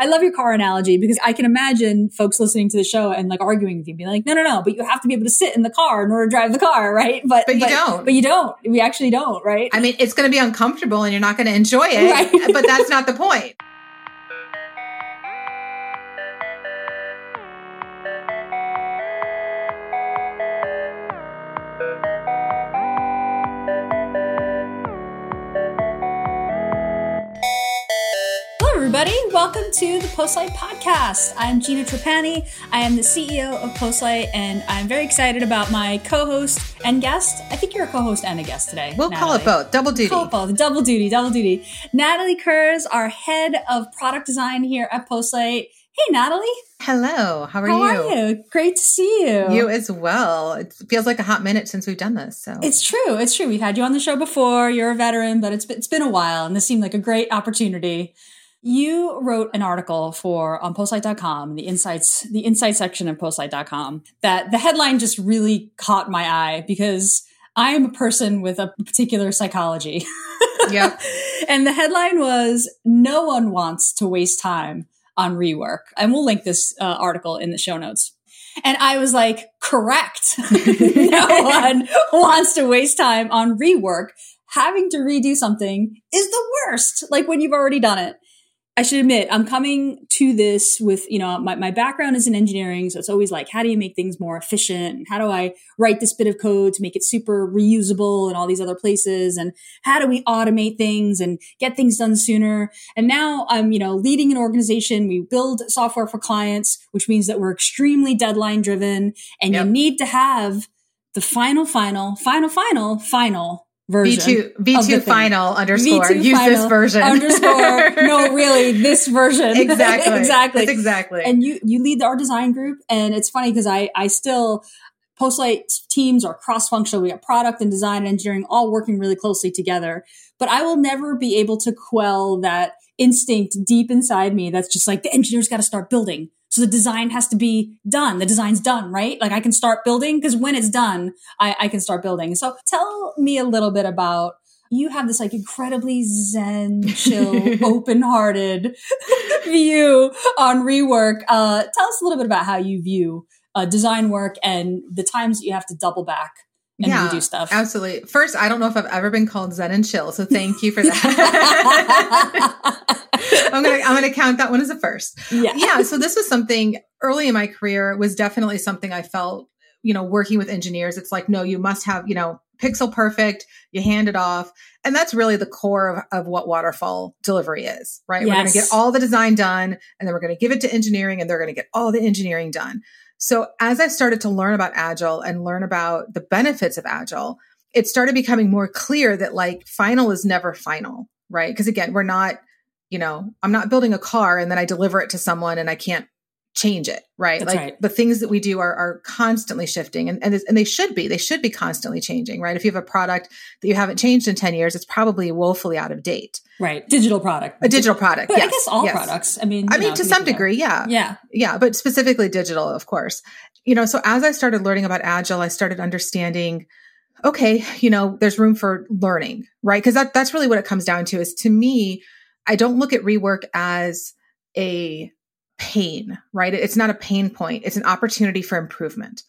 I love your car analogy because I can imagine folks listening to the show and like arguing with you, being like, no, no, no, but you have to be able to sit in the car in order to drive the car, right? But but you but, don't. But you don't. We actually don't, right? I mean, it's going to be uncomfortable and you're not going to enjoy it, right. but that's not the point. Welcome to the Postlight Podcast. I'm Gina Trapani. I am the CEO of Postlight, and I'm very excited about my co-host and guest. I think you're a co-host and a guest today. We'll Natalie. call it both. Double duty. Call it both. Double duty. Double duty. Natalie Kurz, our head of product design here at Postlight. Hey, Natalie. Hello. How are you? How you? Are you? Great to see you. You as well. It feels like a hot minute since we've done this. So it's true. It's true. We've had you on the show before. You're a veteran, but it's been, it's been a while, and this seemed like a great opportunity. You wrote an article for on postlight.com, the insights, the insight section of postlight.com that the headline just really caught my eye because I am a person with a particular psychology. Yeah. and the headline was no one wants to waste time on rework. And we'll link this uh, article in the show notes. And I was like, correct. no one wants to waste time on rework. Having to redo something is the worst. Like when you've already done it. I should admit, I'm coming to this with, you know, my, my background is in engineering. So it's always like, how do you make things more efficient? How do I write this bit of code to make it super reusable in all these other places? And how do we automate things and get things done sooner? And now I'm, you know, leading an organization. We build software for clients, which means that we're extremely deadline driven and yep. you need to have the final, final, final, final, final version. V2, V2 final underscore. V2 Use final this version. Underscore. no, really, this version. Exactly. exactly. That's exactly. And you, you lead our design group. And it's funny because I, I still, Postlight teams are cross functional. We got product and design and engineering all working really closely together. But I will never be able to quell that instinct deep inside me that's just like the engineer's got to start building so the design has to be done. The design's done, right? Like I can start building because when it's done, I, I can start building. So tell me a little bit about you have this like incredibly zen, chill, open-hearted view on rework. Uh, tell us a little bit about how you view uh, design work and the times that you have to double back and yeah, redo stuff. Absolutely. First, I don't know if I've ever been called zen and chill, so thank you for that. I'm gonna I'm gonna count that one as a first. Yeah. Yeah. So this was something early in my career was definitely something I felt, you know, working with engineers. It's like, no, you must have, you know, pixel perfect, you hand it off. And that's really the core of, of what waterfall delivery is, right? Yes. We're gonna get all the design done and then we're gonna give it to engineering and they're gonna get all the engineering done. So as I started to learn about agile and learn about the benefits of agile, it started becoming more clear that like final is never final, right? Because again, we're not you know, I'm not building a car and then I deliver it to someone and I can't change it, right? That's like right. the things that we do are, are constantly shifting and, and, and they should be, they should be constantly changing, right? If you have a product that you haven't changed in 10 years, it's probably woefully out of date. Right. Digital product. A digital product. But yes. I guess all yes. products. I mean, I mean, know, to some degree, yeah. Yeah. Yeah. But specifically digital, of course. You know, so as I started learning about agile, I started understanding okay, you know, there's room for learning, right? Because that, that's really what it comes down to is to me, I don't look at rework as a pain, right? It's not a pain point. It's an opportunity for improvement.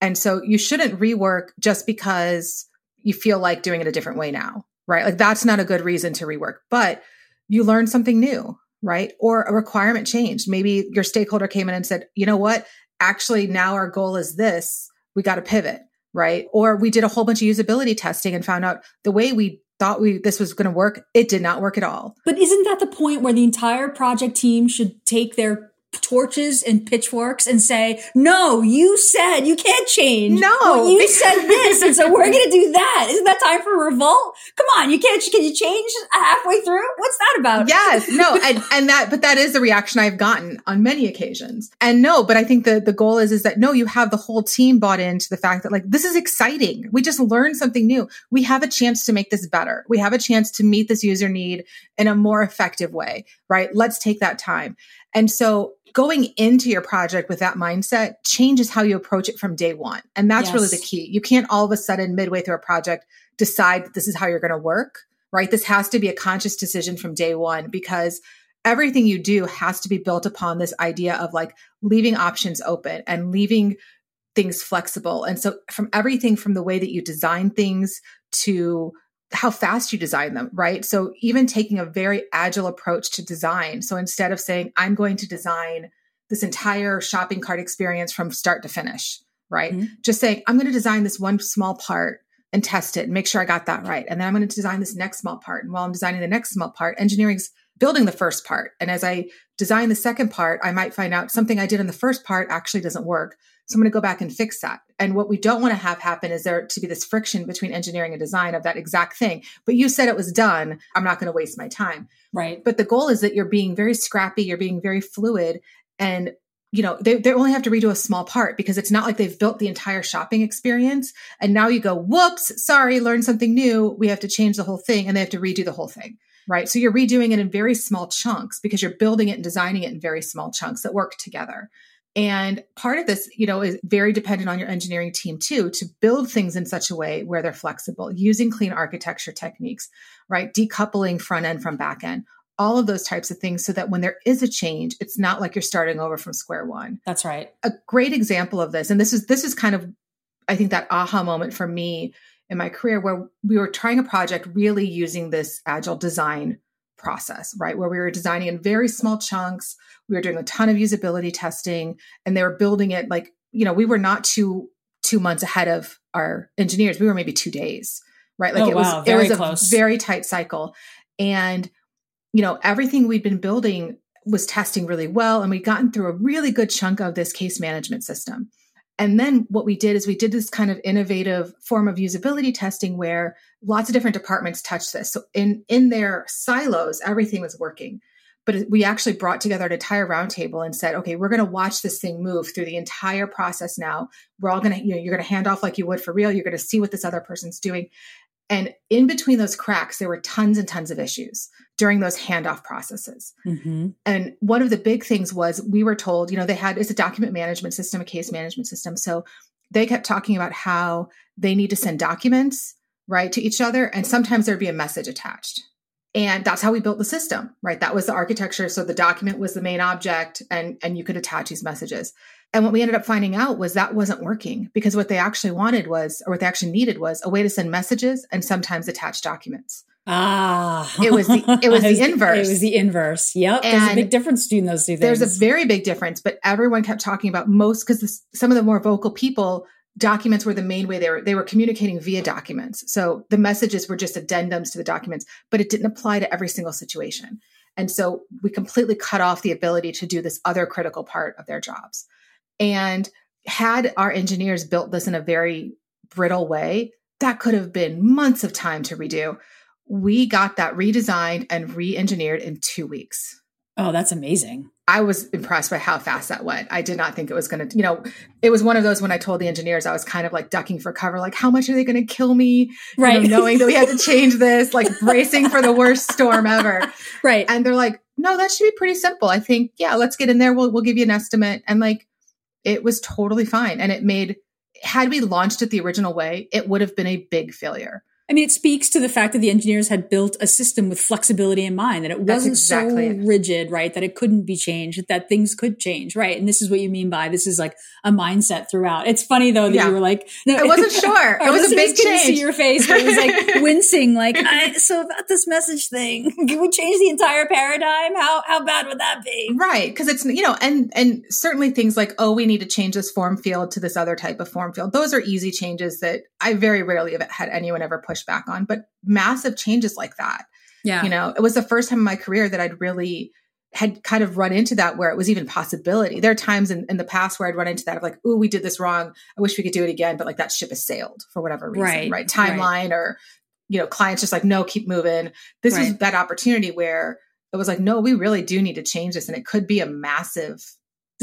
And so you shouldn't rework just because you feel like doing it a different way now, right? Like that's not a good reason to rework, but you learn something new, right? Or a requirement changed. Maybe your stakeholder came in and said, you know what? Actually, now our goal is this. We got to pivot, right? Or we did a whole bunch of usability testing and found out the way we thought we this was going to work it did not work at all. But isn't that the point where the entire project team should take their torches and pitchforks and say, no, you said you can't change. No, well, you said this. And so we're going to do that. Isn't that time for revolt? Come on. You can't, can you change halfway through? What's that about? Yes. No. and, and that, but that is the reaction I've gotten on many occasions. And no, but I think the, the goal is, is that no, you have the whole team bought into the fact that like, this is exciting. We just learned something new. We have a chance to make this better. We have a chance to meet this user need in a more effective way, right? Let's take that time. And so going into your project with that mindset changes how you approach it from day one. And that's yes. really the key. You can't all of a sudden, midway through a project, decide that this is how you're going to work, right? This has to be a conscious decision from day one because everything you do has to be built upon this idea of like leaving options open and leaving things flexible. And so from everything from the way that you design things to how fast you design them, right? So even taking a very agile approach to design. So instead of saying, I'm going to design this entire shopping cart experience from start to finish, right? Mm-hmm. Just saying, I'm going to design this one small part and test it and make sure I got that right. And then I'm going to design this next small part. And while I'm designing the next small part, engineering's building the first part. And as I design the second part, I might find out something I did in the first part actually doesn't work. So I'm going to go back and fix that. And what we don't want to have happen is there to be this friction between engineering and design of that exact thing. But you said it was done. I'm not going to waste my time. Right. But the goal is that you're being very scrappy, you're being very fluid and you know, they, they only have to redo a small part because it's not like they've built the entire shopping experience. And now you go, whoops, sorry, learn something new. We have to change the whole thing and they have to redo the whole thing. Right. So you're redoing it in very small chunks because you're building it and designing it in very small chunks that work together. And part of this, you know, is very dependent on your engineering team too, to build things in such a way where they're flexible, using clean architecture techniques, right? Decoupling front end from back end, all of those types of things so that when there is a change, it's not like you're starting over from square one. That's right. A great example of this, and this is this is kind of, I think that aha moment for me in my career where we were trying a project really using this agile design process, right? Where we were designing in very small chunks. We were doing a ton of usability testing and they were building it like, you know, we were not two two months ahead of our engineers. We were maybe two days, right? Like oh, it was wow. it was a close. very tight cycle. And, you know, everything we'd been building was testing really well. And we'd gotten through a really good chunk of this case management system. And then what we did is we did this kind of innovative form of usability testing where lots of different departments touched this. So in in their silos, everything was working. But we actually brought together an entire roundtable and said, okay, we're going to watch this thing move through the entire process now. We're all going to, you know, you're going to hand off like you would for real. You're going to see what this other person's doing. And in between those cracks, there were tons and tons of issues during those handoff processes. Mm-hmm. And one of the big things was we were told, you know, they had it's a document management system, a case management system. So they kept talking about how they need to send documents, right, to each other. And sometimes there'd be a message attached. And that's how we built the system, right? That was the architecture. So the document was the main object and, and you could attach these messages. And what we ended up finding out was that wasn't working because what they actually wanted was, or what they actually needed was a way to send messages and sometimes attach documents. Ah, it was the it was the inverse. It was the inverse. Yep, and there's a big difference between those two things. There's a very big difference, but everyone kept talking about most because some of the more vocal people documents were the main way they were they were communicating via documents. So the messages were just addendums to the documents, but it didn't apply to every single situation. And so we completely cut off the ability to do this other critical part of their jobs. And had our engineers built this in a very brittle way, that could have been months of time to redo. We got that redesigned and re engineered in two weeks. Oh, that's amazing. I was impressed by how fast that went. I did not think it was going to, you know, it was one of those when I told the engineers, I was kind of like ducking for cover, like, how much are they going to kill me? Right. You know, knowing that we had to change this, like bracing for the worst storm ever. Right. And they're like, no, that should be pretty simple. I think, yeah, let's get in there. We'll, we'll give you an estimate. And like, it was totally fine. And it made, had we launched it the original way, it would have been a big failure. I mean, it speaks to the fact that the engineers had built a system with flexibility in mind, that it wasn't exactly so it. rigid, right? That it couldn't be changed, that things could change, right? And this is what you mean by this is like a mindset throughout. It's funny though that yeah. you were like, no, I wasn't sure. it was a big change. See your face, but it was like wincing, like, so about this message thing, can we change the entire paradigm? How how bad would that be? Right, because it's you know, and and certainly things like, oh, we need to change this form field to this other type of form field. Those are easy changes that I very rarely have had anyone ever push back on, but massive changes like that. Yeah. You know, it was the first time in my career that I'd really had kind of run into that where it was even possibility. There are times in, in the past where I'd run into that of like, oh, we did this wrong. I wish we could do it again, but like that ship has sailed for whatever reason, right? right? Timeline right. or, you know, clients just like, no, keep moving. This right. was that opportunity where it was like, no, we really do need to change this. And it could be a massive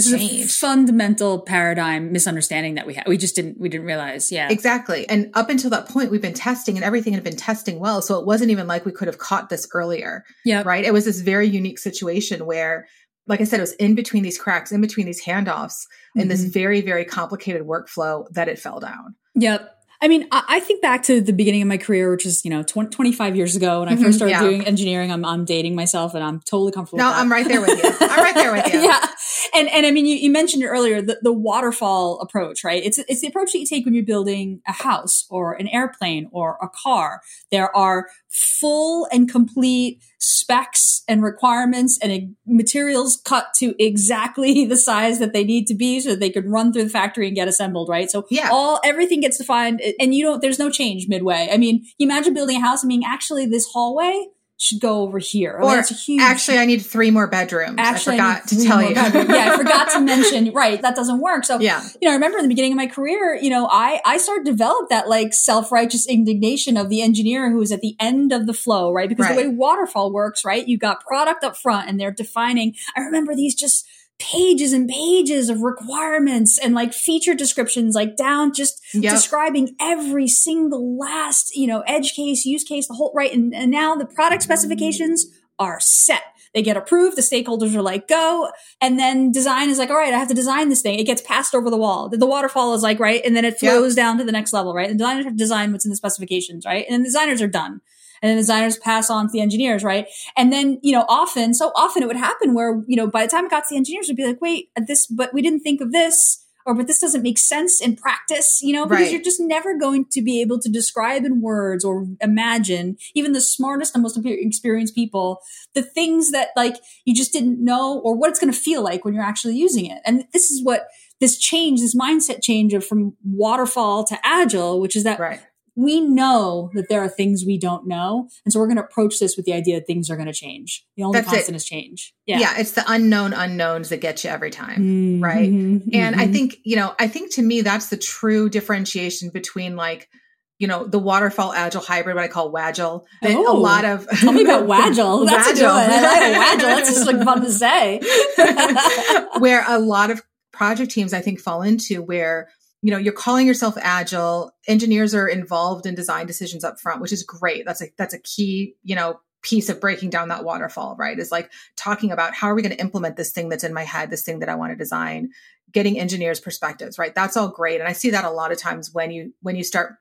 this change. is a fundamental paradigm misunderstanding that we had. We just didn't we didn't realize. Yeah. Exactly. And up until that point we've been testing and everything had been testing well. So it wasn't even like we could have caught this earlier. Yeah. Right. It was this very unique situation where like I said, it was in between these cracks, in between these handoffs, mm-hmm. in this very, very complicated workflow that it fell down. Yep. I mean, I, I, think back to the beginning of my career, which is, you know, 20, 25 years ago when I first mm-hmm, started yeah. doing engineering. I'm, I'm dating myself and I'm totally comfortable. No, I'm right there with you. I'm right there with you. yeah. And, and I mean, you, you mentioned it earlier, the, the waterfall approach, right? It's, it's the approach that you take when you're building a house or an airplane or a car. There are full and complete specs and requirements and materials cut to exactly the size that they need to be so that they can run through the factory and get assembled, right? So yeah. all everything gets defined and you don't there's no change midway. I mean, you imagine building a house I mean actually this hallway should go over here. Or huge, actually, I need three more bedrooms. Actually, I forgot I to tell you. yeah, I forgot to mention. Right, that doesn't work. So, yeah, you know, I remember in the beginning of my career, you know, I I started to develop that like self righteous indignation of the engineer who is at the end of the flow, right? Because right. the way waterfall works, right, you've got product up front, and they're defining. I remember these just pages and pages of requirements and like feature descriptions, like down just yep. describing every single last, you know, edge case, use case, the whole, right. And, and now the product specifications are set. They get approved. The stakeholders are like, go. And then design is like, all right, I have to design this thing. It gets passed over the wall. The waterfall is like, right. And then it flows yep. down to the next level, right? And designers have to design what's in the specifications, right? And the designers are done and then designers pass on to the engineers, right? And then, you know, often, so often it would happen where, you know, by the time it got to the engineers, would be like, wait, uh, this, but we didn't think of this or but this doesn't make sense in practice, you know, because right. you're just never going to be able to describe in words or imagine even the smartest and most experienced people the things that like you just didn't know or what it's going to feel like when you're actually using it. And this is what this change, this mindset change of from waterfall to agile, which is that right we know that there are things we don't know. And so we're going to approach this with the idea that things are going to change. The only That's constant it. is change. Yeah. Yeah. It's the unknown unknowns that get you every time. Mm-hmm, right. Mm-hmm. And I think, you know, I think to me, that's the true differentiation between like, you know, the waterfall agile hybrid, what I call Wagile. Oh, a lot of tell me about Wagile. That's Wagile. a good one. I like Wagile. That's just like fun to say. where a lot of project teams, I think, fall into where you know you're calling yourself agile. Engineers are involved in design decisions up front which is great. That's a that's a key you know piece of breaking down that waterfall right? Is like talking about how are we going to implement this thing that's in my head this thing that i want to design getting engineers perspectives right? That's all great. And i see that a lot of times when you when you start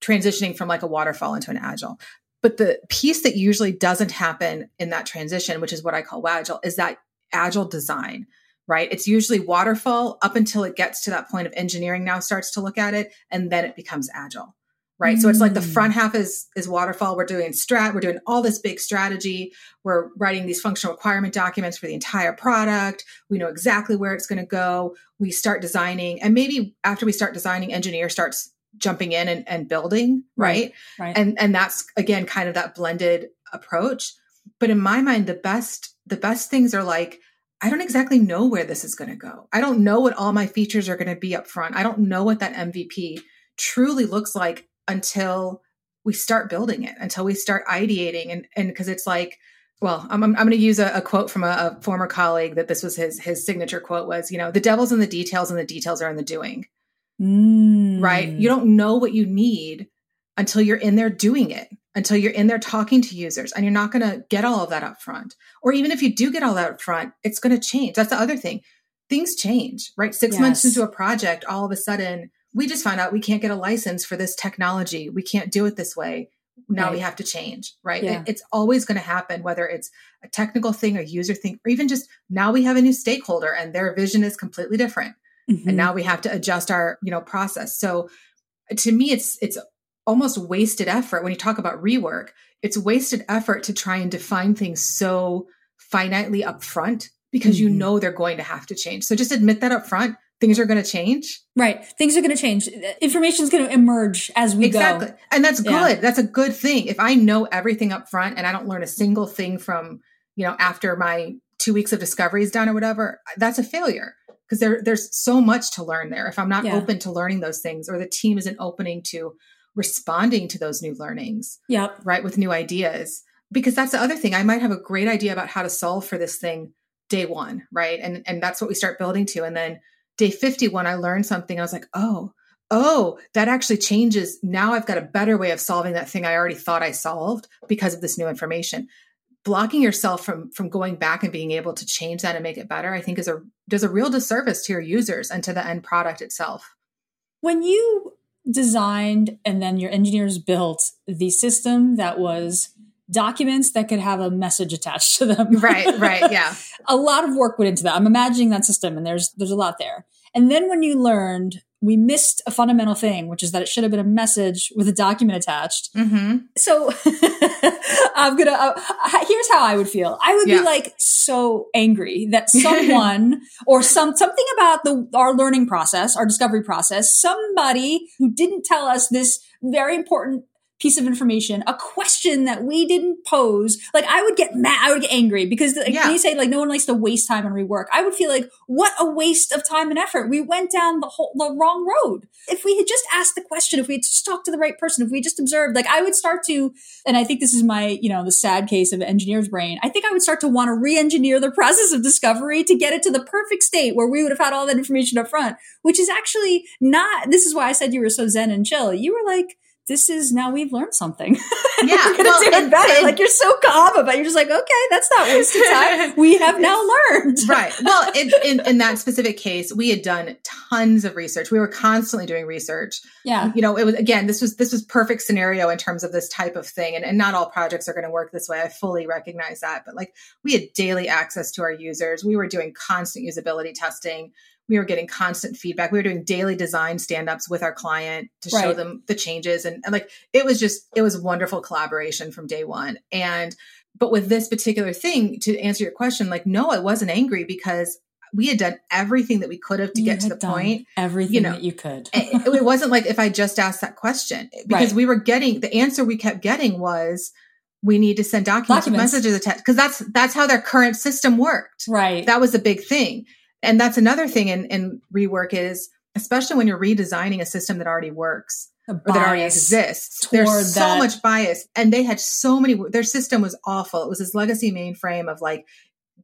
transitioning from like a waterfall into an agile. But the piece that usually doesn't happen in that transition which is what i call agile is that agile design right? It's usually waterfall up until it gets to that point of engineering now starts to look at it and then it becomes agile. Right. Mm. So it's like the mm. front half is is waterfall. We're doing strat, we're doing all this big strategy. We're writing these functional requirement documents for the entire product. We know exactly where it's going to go. We start designing, and maybe after we start designing, engineer starts jumping in and, and building, right? right? Right. And and that's again kind of that blended approach. But in my mind, the best the best things are like I don't exactly know where this is going to go. I don't know what all my features are going to be up front. I don't know what that MVP truly looks like until we start building it, until we start ideating. And and because it's like, well, I'm, I'm, going to use a, a, quote from a, a, former colleague that this was his his signature quote was, you know, the devil's in the details and the details are in the doing. Mm. Right? You don't know what you need until you're in there doing it until you're in there talking to users and you're not going to get all of that up front. Or even if you do get all that up front, it's going to change. That's the other thing. Things change, right? Six yes. months into a project, all of a sudden, we just found out we can't get a license for this technology. We can't do it this way. Now right. we have to change, right? Yeah. It, it's always going to happen, whether it's a technical thing, a user thing, or even just now we have a new stakeholder and their vision is completely different. Mm-hmm. And now we have to adjust our, you know, process. So to me, it's, it's almost wasted effort when you talk about rework it's wasted effort to try and define things so finitely up front because mm-hmm. you know they're going to have to change. So just admit that up front things are going to change. Right. Things are going to change. Information is going to emerge as we exactly. go and that's good. Yeah. that's a good thing. If i know everything up front and i don't learn a single thing from you know after my two weeks of discovery is done or whatever that's a failure. Because there, there's so much to learn there. If i'm not yeah. open to learning those things or the team isn't opening to responding to those new learnings. Yep. Right. With new ideas. Because that's the other thing. I might have a great idea about how to solve for this thing day one. Right. And and that's what we start building to. And then day 51, I learned something. I was like, oh, oh, that actually changes. Now I've got a better way of solving that thing I already thought I solved because of this new information. Blocking yourself from from going back and being able to change that and make it better, I think is a does a real disservice to your users and to the end product itself. When you designed and then your engineers built the system that was documents that could have a message attached to them. Right, right, yeah. a lot of work went into that. I'm imagining that system and there's there's a lot there. And then when you learned we missed a fundamental thing, which is that it should have been a message with a document attached. Mm-hmm. So I'm gonna. Uh, here's how I would feel. I would Yeah. be like so angry that someone or some something about the our learning process, our discovery process, somebody who didn't tell us this very important piece of information, a question that we didn't pose. Like I would get mad, I would get angry because like, Yeah. when you say like no one likes to waste time and rework, I would feel like what a waste of time and effort. We went down the whole the wrong road. If we had just asked the question, if we had just talked to the right person, if we just observed, like I would start to, and I think this is my you know the sad case of an engineer's brain. I think I would start to want to re-engineer the process of discovery to get it to the perfect state where we would have had all that information up front, which is actually not. This is why I said you were so zen and chill. You were like. This is now we've learned something. Yeah, we're gonna well, do it better. and- like you're so calm about. it. You're just like, okay, that's not wasted time. We have now learned. right. Well, in, in, in that specific case, we had done tons of research. We were constantly doing research. Yeah. You know, it was again, this was this was perfect scenario in terms of this type of thing. And, and not all projects are going to work this way. I fully recognize that. But like we had daily access to our users. We were doing constant usability testing. We were getting constant feedback. We were doing daily design stand-ups with our client to show them the changes. And, and like it was just it was wonderful collaboration from day one. And but with this particular thing, to answer your question, like, no, I wasn't angry because we had done everything that we could have to You get to the point. everything you know, that you could. it, it wasn't like if I just asked that question because Right. we were getting the answer we kept getting was we need to send documents, Documents. messages attached because that's that's how their current system worked. right. That was a big thing. And that's another thing in, in rework is especially when you're redesigning a system that already works or that already exists. There's so that. much bias. And they had so many, their system was awful. It was this legacy mainframe of like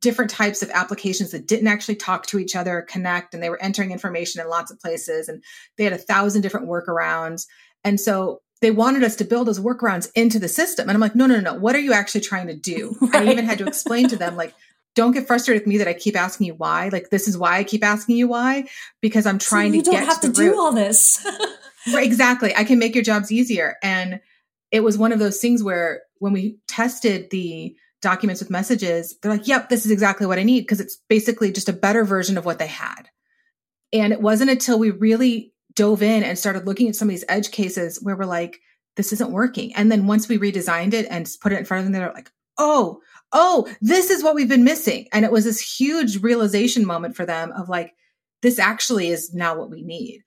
different types of applications that didn't actually talk to each other connect. And they were entering information in lots of places. And they had a thousand different workarounds. And so they wanted us to build those workarounds into the system. And I'm like, no, no, no, no. What are you actually trying to do? I even had to explain to them, like, don't get frustrated with me that I keep asking you why. Like, this is why I keep asking you why, because I'm So trying you to don't get have to to root. do all this. Right, exactly. I can make your jobs easier. And it was one of those things where when we tested the documents with messages, they're like, yep, this is exactly what I need because it's basically just a better version of what they had. And it wasn't until we really dove in and started looking at some of these edge cases where we're like, this isn't working. And then once we redesigned it and put it in front of them, they're like, oh, oh, this is what we've been missing. And it was this huge realization moment for them of like, this actually is now what we need.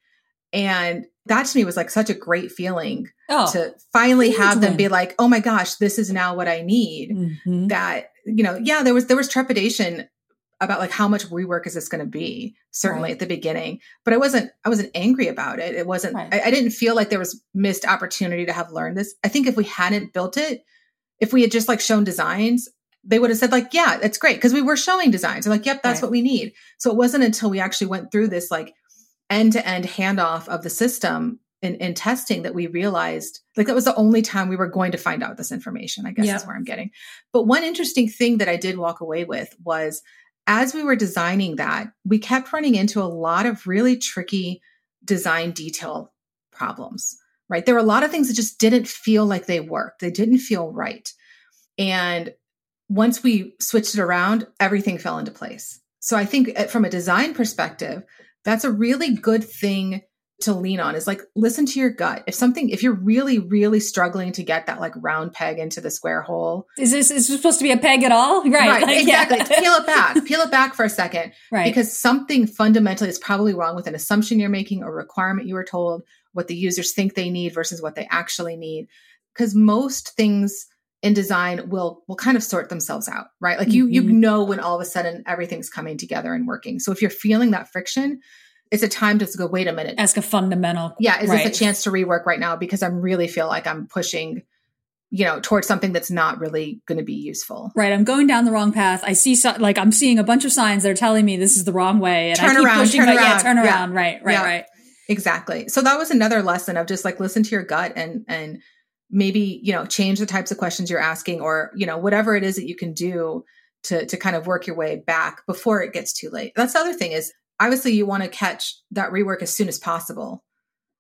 And that to me was like such a great feeling oh. to finally have them win. be like, oh my gosh, this is now what I need. Mhm. That, you know, yeah, there was there was trepidation about like how much rework is this going to be certainly Right. at the beginning but i wasn't i wasn't angry about it it wasn't Right. I, I didn't feel like there was missed opportunity to have learned this i think if we hadn't built it if we had just like shown designs they would have said like yeah that's great because we were showing designs. They're like yep that's Right. what we need. So it wasn't until we actually went through this like end-to-end handoff of the system in, in testing that we realized like that was the only time we were going to find out this information i guess Yeah. is where i'm getting. But one interesting thing that i did walk away with was as we were designing that we kept running into a lot of really tricky design detail problems right? There were a lot of things that just didn't feel like they worked. They didn't feel right. And once we switched it around everything fell into place so i think uh, from a design perspective that's a really good thing to lean on is like listen to your gut if something if you're really really struggling to get that like round peg into the square hole Is this is this supposed to be a peg at all? Right. like, yeah. exactly peel it back peel it back for a second right. because something fundamentally is probably wrong with an assumption you're making or requirement you were told what the users think they need versus what they actually need because most things in design will will kind of sort themselves out right like you you Mhm. know when all of a sudden everything's coming together and working so if you're feeling that friction it's a time to go wait a minute Ask a fundamental. yeah is right. this a chance to rework right now because i really feel like i'm pushing you know towards something that's not really going to be useful Right, I'm going down the wrong path. I see, so, like, I'm seeing a bunch of signs that are telling me this is the wrong way, and Turn I keep around, pushing. turn yeah, around. turn Yeah. around. Right, right, Yeah. right. Exactly. So that was another lesson of just like listen to your gut and and maybe, you know, change the types of questions you're asking or, you know, whatever it is that you can do to to kind of work your way back before it gets too late. That's the other thing is obviously you want to catch that rework as soon as possible.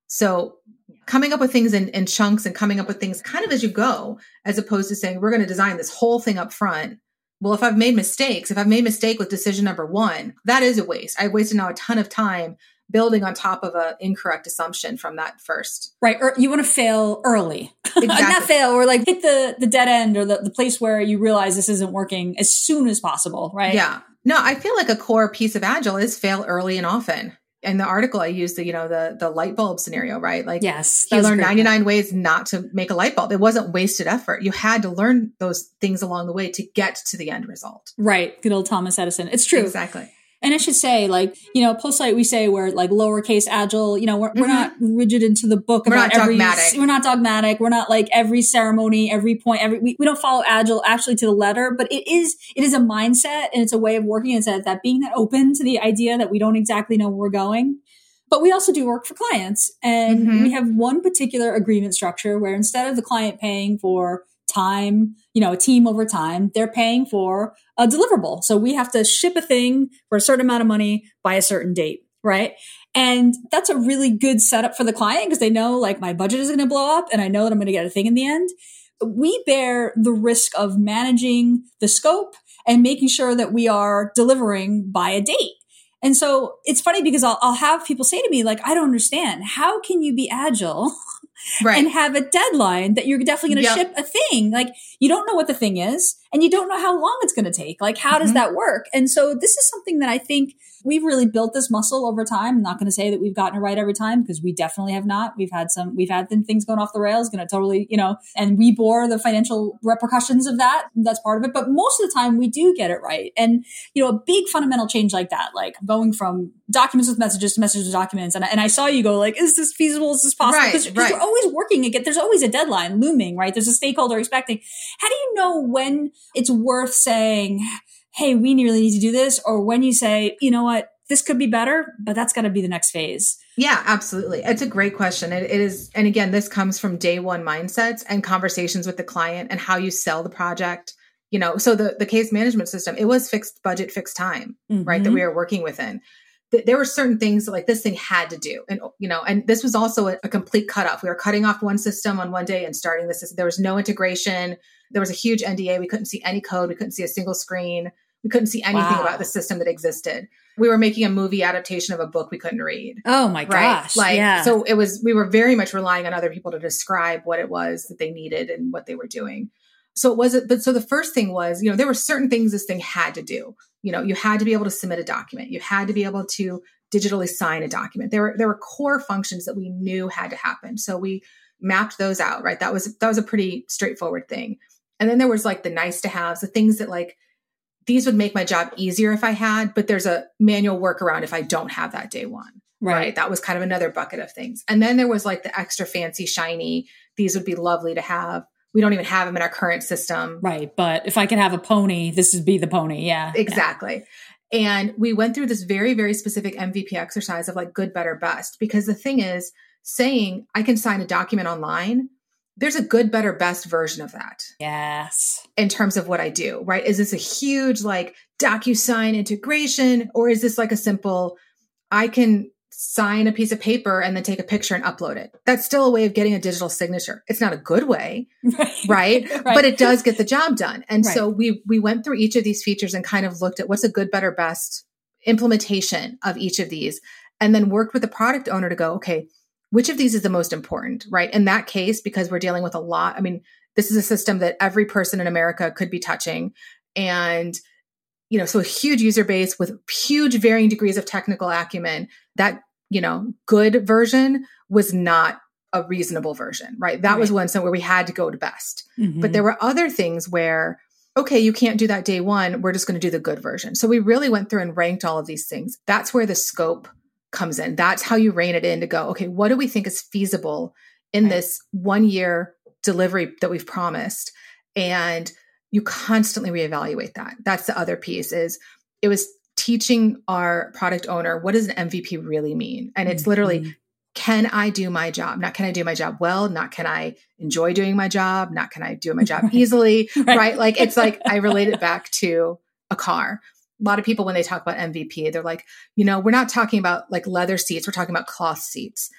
So coming up with things in, in chunks and coming up with things kind of as you go, as opposed to saying, we're going to design this whole thing up front. Well, if I've made mistakes, if I've made mistake with decision number one, that is a waste. I wasted now a ton of time building on top of an incorrect assumption from that first. Right. Or you want to fail early. Exactly. Not fail or like hit the, the dead end or the, the place where you realize this isn't working as soon as possible. Right. Yeah. No, I feel like a core piece of agile is fail early and often. In the article, I used the, you know, the, the light bulb scenario, right? Like, yes, you learned 99 ways not to make a light bulb. It wasn't wasted effort. You had to learn those things along the way to get to the end result. Right. Good old Thomas Edison. It's true. Exactly. And I should say, like, you know, Postlight, we say we're like lowercase agile. You know, we're, mm-hmm. we're not rigid into the book we're about not every, dogmatic. We're not dogmatic. We're not like every ceremony, every point, every, we, we don't follow agile actually to the letter, but it is, it is a mindset and it's a way of working. It's that, that being that open to the idea that we don't exactly know where we're going. But we also do work for clients and mm-hmm. we have one particular agreement structure where instead of the client paying for time, you know, a team over time, they're paying for a deliverable. So we have to ship a thing for a certain amount of money by a certain date, right? And that's a really good setup for the client because they know like my budget is going to blow up and I know that I'm going to get a thing in the end. We bear the risk of managing the scope and making sure that we are delivering by a date. And so it's funny because I'll, I'll have people say to me, like, I don't understand. How can you be agile right. and have a deadline that you're definitely going to yep. ship a thing. Like you don't know what the thing is and you don't know how long it's going to take. Like how mm-hmm. does that work? And so this is something that I think we've really built this muscle over time. I'm not going to say that we've gotten it right every time because we definitely have not. We've had some, we've had things going off the rails, going to totally, you know, and we bore the financial repercussions of that. That's part of it. But most of the time we do get it right. And, you know, a big fundamental change like that, like going from documents with messages to messages with documents. And I, and I saw you go like, is this feasible? Is this possible? Because right, right. you're always working again. There's always a deadline looming, right? There's a stakeholder expecting. How do you know when it's worth saying, Hey, we really need to do this. Or when you say, you know what? This could be better, but that's got to be the next phase. Yeah, absolutely. It's a great question. It, it is, and again, this comes from day one mindsets and conversations with the client and how you sell the project you know so the the case management system it was fixed budget fixed time mm-hmm. right that mm-hmm. we are working within there were certain things like this thing had to do. And you know and this was also a, a, complete cutoff. We were cutting off one system on one day and starting this system there was no integration. There was a huge nda we couldn't see any code. We couldn't see a single screen. We couldn't see anything wow. about the system that existed. We were making a movie adaptation of a book we couldn't read. Oh my gosh. Like yeah. so it was we were very much relying on other people to describe what it was that they needed and what they were doing. So it wasn't but so the first thing was you know there were certain things this thing had to do you know you had to be able to submit a document. You had to be able to digitally sign a document. There were there were core functions that we knew had to happen. So we mapped those out right? That was that was a pretty straightforward thing. And then there was like the nice to haves the things that like these would make my job easier if i had but there's a manual workaround if i don't have that day one right. right. That was kind of another bucket of things. And then there was like the extra fancy shiny these would be lovely to have we don't even have them in our current system. Right. But if I can have a pony, this would be the pony. Yeah. Exactly. Yeah. And we went through this very, very specific MVP exercise of like good, better, best. Because the thing is, saying I can sign a document online, there's a good, better, best version of that. Yes. In terms of what I do, right? Is this a huge like DocuSign integration or is this like a simple, I can sign a piece of paper and then take a picture and upload it. That's still a way of getting a digital signature. It's not a good way, right? right? But it does get the job done. And right. so we we went through each of these features and kind of looked at what's a good, better, best implementation of each of these and then worked with the product owner to go, okay, which of these is the most important, right? In that case because we're dealing with a lot, I mean, this is a system that every person in America could be touching and you know, so a huge user base with huge varying degrees of technical acumen. That, you know, good version was not a reasonable version, right? That right. was one so where we had to go to best. Mm-hmm. But there were other things where, okay, you can't do that day one. We're just going to do the good version. So we really went through and ranked all of these things. That's where the scope comes in. That's how you rein it in to go, okay, what do we think is feasible in right. this one year delivery that we've promised? And you constantly reevaluate that. That's the other piece is it was teaching our product owner what does an MVP really mean? And it's mm-hmm. literally can I do my job? Not can I do my job well, not can I enjoy doing my job, not can I do my job easily, right. right? Like it's like I relate it back to a car. A lot of people when they talk about MVP, they're like, you know, we're not talking about like leather seats, we're talking about cloth seats.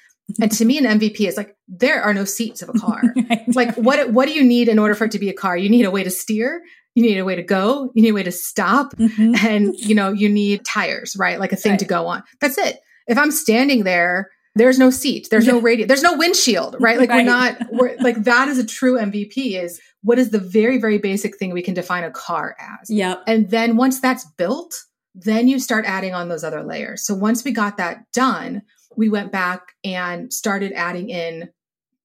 And to me, an MVP is like, there are no seats of a car. Right. like what, what do you need in order for it to be a car? You need a way to steer. You need a way to go. You need a way to stop. Mhm. And, you know, you need tires, right? Like a thing to go on. That's it. If I'm standing there, there's no seat. There's no radio. There's no windshield, right? Like Right. we're not, we're like that is a true MVP is what is the very, very basic thing we can define a car as. Yep. And then once that's built, then you start adding on those other layers. So once we got that done, we went back and started adding in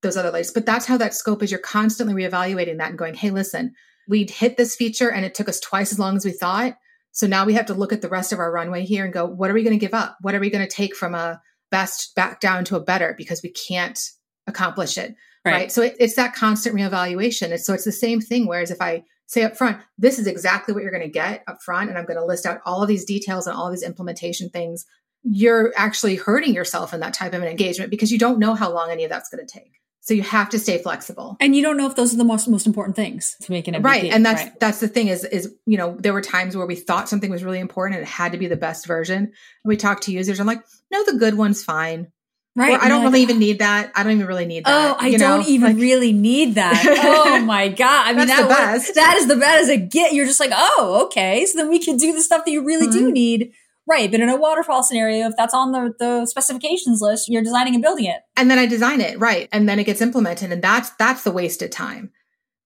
those other layers. But that's how that scope is. You're constantly reevaluating that and going, hey, listen, we'd hit this feature and it took us twice as long as we thought. So now we have to look at the rest of our runway here and go, what are we going to give up? What are we going to take from a best back down to a better because we can't accomplish it? right, so it, it's that constant reevaluation it's, so it's the same thing whereas if i say up front this is exactly what you're going to get up front and i'm going to list out all of these details and all these implementation things you're actually hurting yourself in that type of an engagement because you don't know how long any of that's going to take so you have to stay flexible And you don't know if those are the most most important things to make an MVP. right and that's right. that's the thing is is you know there were times where we thought something was really important and it had to be the best version and we talked to users i'm like no the good one's fine right. or i don't you're really even need that i don't even really need Oh, that I you know? don't even Like- really need that. Oh my god! I mean, That's that the was- best. that is the best as a get. You're just like, oh, okay. So then we can do the stuff that you really do Mhm. need, right? But in a waterfall scenario, if that's on the the specifications list, you're designing and building it. and then I design it right, and then it gets implemented, and that's that's the wasted time,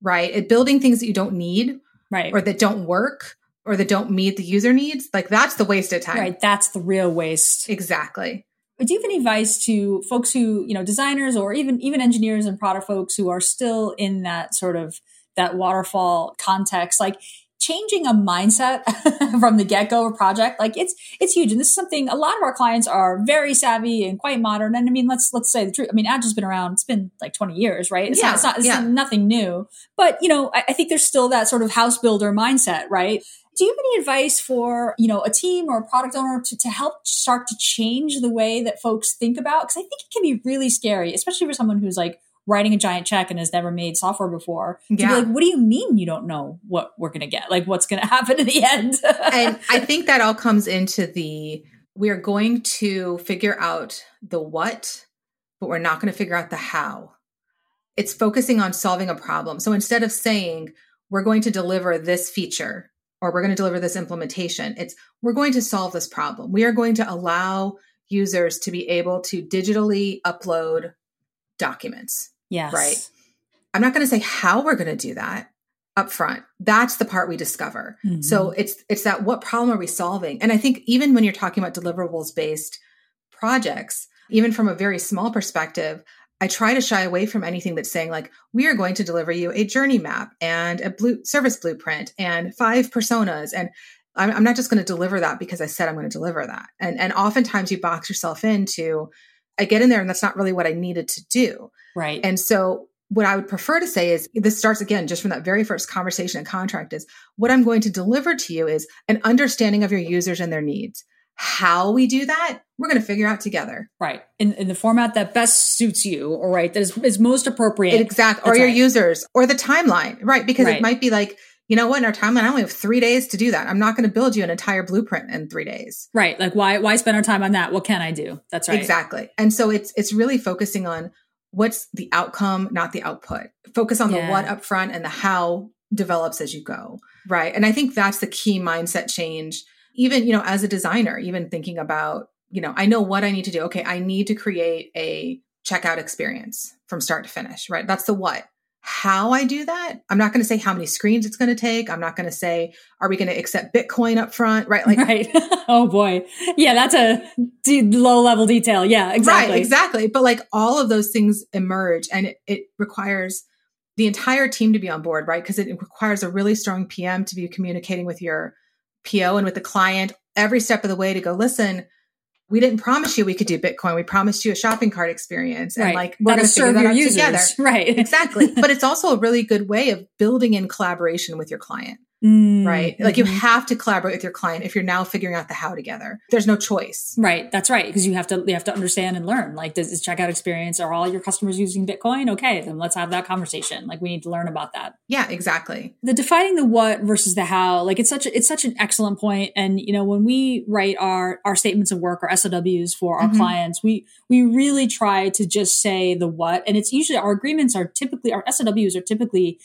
right? It, building things that you don't need Right. or that don't work or that don't meet the user needs, like that's the wasted time. Right. That's the real waste. Exactly. But do you have any advice to folks who, you know, designers or even even engineers and product folks who are still in that sort of that waterfall context, like changing a mindset from the get-go of a project, like it's it's huge. And this is something a lot of our clients are very savvy and quite modern. And I mean, let's let's say the truth. I mean, Agile's been around, it's been like 20 years, right? It's Yeah, not it's not it's yeah. nothing new. But you know, I, I think there's still that sort of house builder mindset, right? Do you have any advice for, you know, a team or a product owner to, to help start to change the way that folks think about? Because I think it can be really scary, especially for someone who's like writing a giant check and has never made software before. To be Yeah. like, what do you mean you don't know what we're going to get? Like, what's going to happen in the end? and I think that all comes into the we are going to figure out the what, but we're not going to figure out the how. It's focusing on solving a problem. So instead of saying we're going to deliver this feature or we're going to deliver this implementation, it's we're going to solve this problem. We are going to allow users to be able to digitally upload documents. yes. Right. I'm not going to say how we're going to do that up front. That's the part we discover. Mhm. So it's it's that what problem are we solving? And I think even when you're talking about deliverables based projects, even from a very small perspective, I try to shy away from anything that's saying like we are going to deliver you a journey map and a blue service blueprint and five personas and I'm, I'm not just going to deliver that because I said I'm going to deliver that. And and oftentimes you box yourself into I get in there and that's not really what I needed to do. right. And so what I would prefer to say is this starts again just from that very first conversation and contract is what I'm going to deliver to you is an understanding of your users and their needs. How we do that, we're going to figure out together. right. In, in the format that best suits you, or right, that is, is most appropriate. Exactly. Or your right. users or the timeline, right? Because Right. it might be like, you know what, in our timeline, I only have three days to do that. I'm not going to build you an entire blueprint in three days. right. Like, why, why spend our time on that? What can I do? That's right. Exactly. And so it's it's really focusing on what's the outcome, not the output. Focus on Yeah. the what up front and the how develops as you go. Right. And I think that's the key mindset change. Even, you know, as a designer, even thinking about, you know, I know what I need to do. Okay, I need to create a checkout experience from start to finish, right? That's the what. How I do that, I'm not going to say how many screens it's going to take. I'm not going to say, are we going to accept Bitcoin up front, right? Like, right. oh boy. Yeah, that's a d- low level detail. Yeah, exactly. Right, exactly. But like all of those things emerge and it, it requires the entire team to be on board, right? Because it requires a really strong PM to be communicating with your PO and with the client every step of the way to go, listen, we didn't promise you we could do Bitcoin. We promised you a shopping cart experience. And Right. like we're going to serve that your users. together. Right. Exactly. but it's also a really good way of building in collaboration with your client. Mm, right? Like mm-hmm. you have to collaborate with your client if you're now figuring out the how together. There's no choice. Right. That's right. Because you have to you have to understand and learn. Like, does this checkout experience are all your customers using Bitcoin? Okay, then let's have that conversation. Like we need to learn about that. Yeah, exactly. The defining the what versus the how, like it's such a, it's such an excellent point. And you know, when we write our our statements of work or SOWs for our mm-hmm. clients, we we really try to just say the what. And it's usually our agreements are typically our SOWs are typically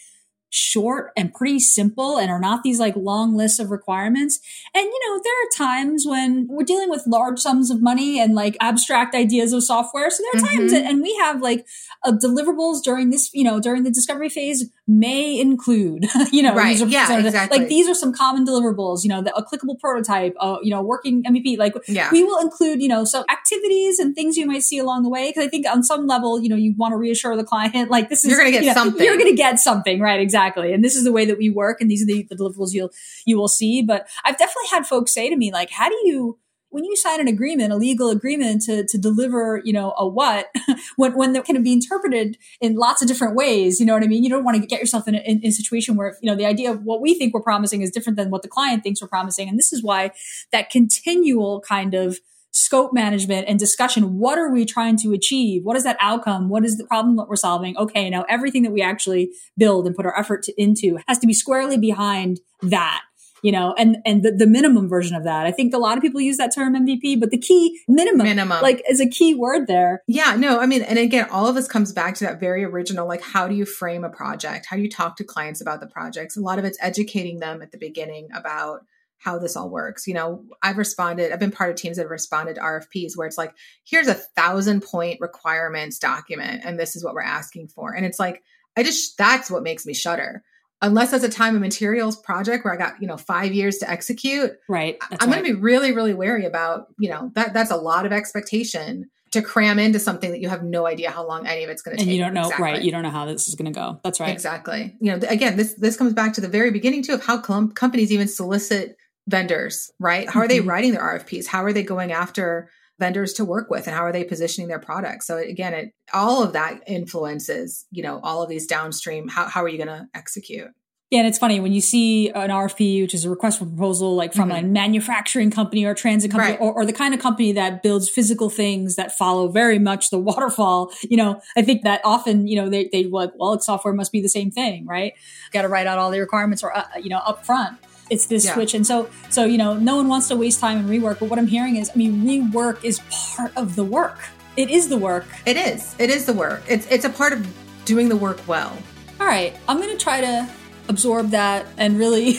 short and pretty simple and are not these like long lists of requirements. And you know, there are times when we're dealing with large sums of money and like abstract ideas of software. So there are mm-hmm. times that, and we have like uh, deliverables during this, you know, during the discovery phase may include, you know, right. yeah, exactly. like these are some common deliverables, you know, the, a clickable prototype, uh, you know, working MVP, like yeah. we will include, you know, so activities and things you might see along the way. Cause I think on some level, you know, you want to reassure the client, like this is, you're going to get you know, something. You're going to get something, right? Exactly exactly. And this is the way that we work, and these are the, the deliverables you'll you will see. But I've definitely had folks say to me, like, how do you when you sign an agreement, a legal agreement to, to deliver, you know, a what, when, when that can be interpreted in lots of different ways, you know what I mean? You don't want to get yourself in a, in, in a situation where, you know, the idea of what we think we're promising is different than what the client thinks we're promising. And this is why that continual kind of scope management and discussion. What are we trying to achieve? What is that outcome? What is the problem that we're solving? Okay, now everything that we actually build and put our effort to, into has to be squarely behind that you know, and, and the, the minimum version of that. I think a lot of people use that term MVP, but the key minimum, minimum, like is a key word there. Yeah, no, I mean, and again, all of this comes back to that very original, like, how do you frame a project? How do you talk to clients about the projects? A lot of it's educating them at the beginning about how this all works. You know, I've responded, I've been part of teams that have responded to RFPs where it's like, here's a thousand point requirements document, and this is what we're asking for. And it's like, I just, that's what makes me shudder. Unless it's a time and materials project where I got, you know, five years to execute. Right. I'm right. going to be really, really wary about, you know, that that's a lot of expectation to cram into something that you have no idea how long any of it's going to take. And you don't know, exactly. right? You don't know how this is going to go. That's right. Exactly. You know, again, this this comes back to the very beginning too of how com- companies even solicit vendors, right? How are they mm-hmm. writing their RFPs? How are they going after vendors to work with and how are they positioning their products? So again, it all of that influences, you know, all of these downstream how how are you going to execute? Yeah, and it's funny when you see an RFP, which is a request for proposal, like from mm-hmm. a manufacturing company or transit company, right. or, or, the kind of company that builds physical things that follow very much the waterfall. You know, I think that often, you know, they they like, well, software must be the same thing, right? Got to write out all the requirements or uh, you know up front it's this yeah. switch. And so so you know no one wants to waste time and rework but what i'm hearing is i mean rework is part of the work. It is the work. It is. It is the work. It's it's a part of doing the work well. All right. I'm going to try to absorb that and really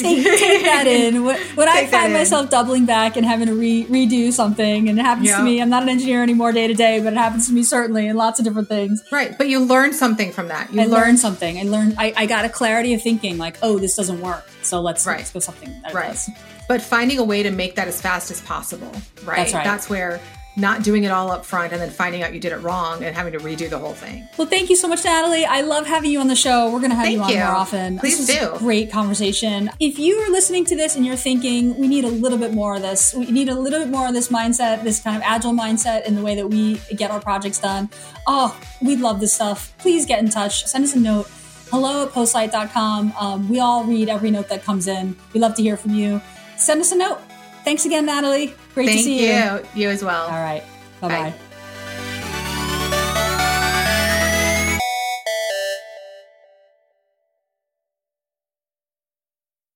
take, take that in. When, when I find myself doubling back and having to re- redo something, and it happens to me, I'm not an engineer anymore day to day, but it happens to me certainly in lots of different things. Right, but you learn something from that. You I learn something. I learned. I, I, got a clarity of thinking, like, oh, this doesn't work, so let's right. let's go something that right. does. But finding a way to make that as fast as possible, right? That's right. That's where not doing it all up front and then finding out you did it wrong and having to redo the whole thing. Well, thank you so much, Natalie. I love having you on the show. We're going to have thank you on you. more often. Please do. great conversation. If you are listening to this and you're thinking, we need a little bit more of this, we need a little bit more of this mindset, this kind of agile mindset in the way that we get our projects done. Oh, we love this stuff. Please get in touch. Send us a note. Hello at postlight.com. Um, we all read every note that comes in. We love to hear from you. Send us a note. Thanks again, Natalie. Great Thank to see you. you. You as well. All right. Bye-bye. bye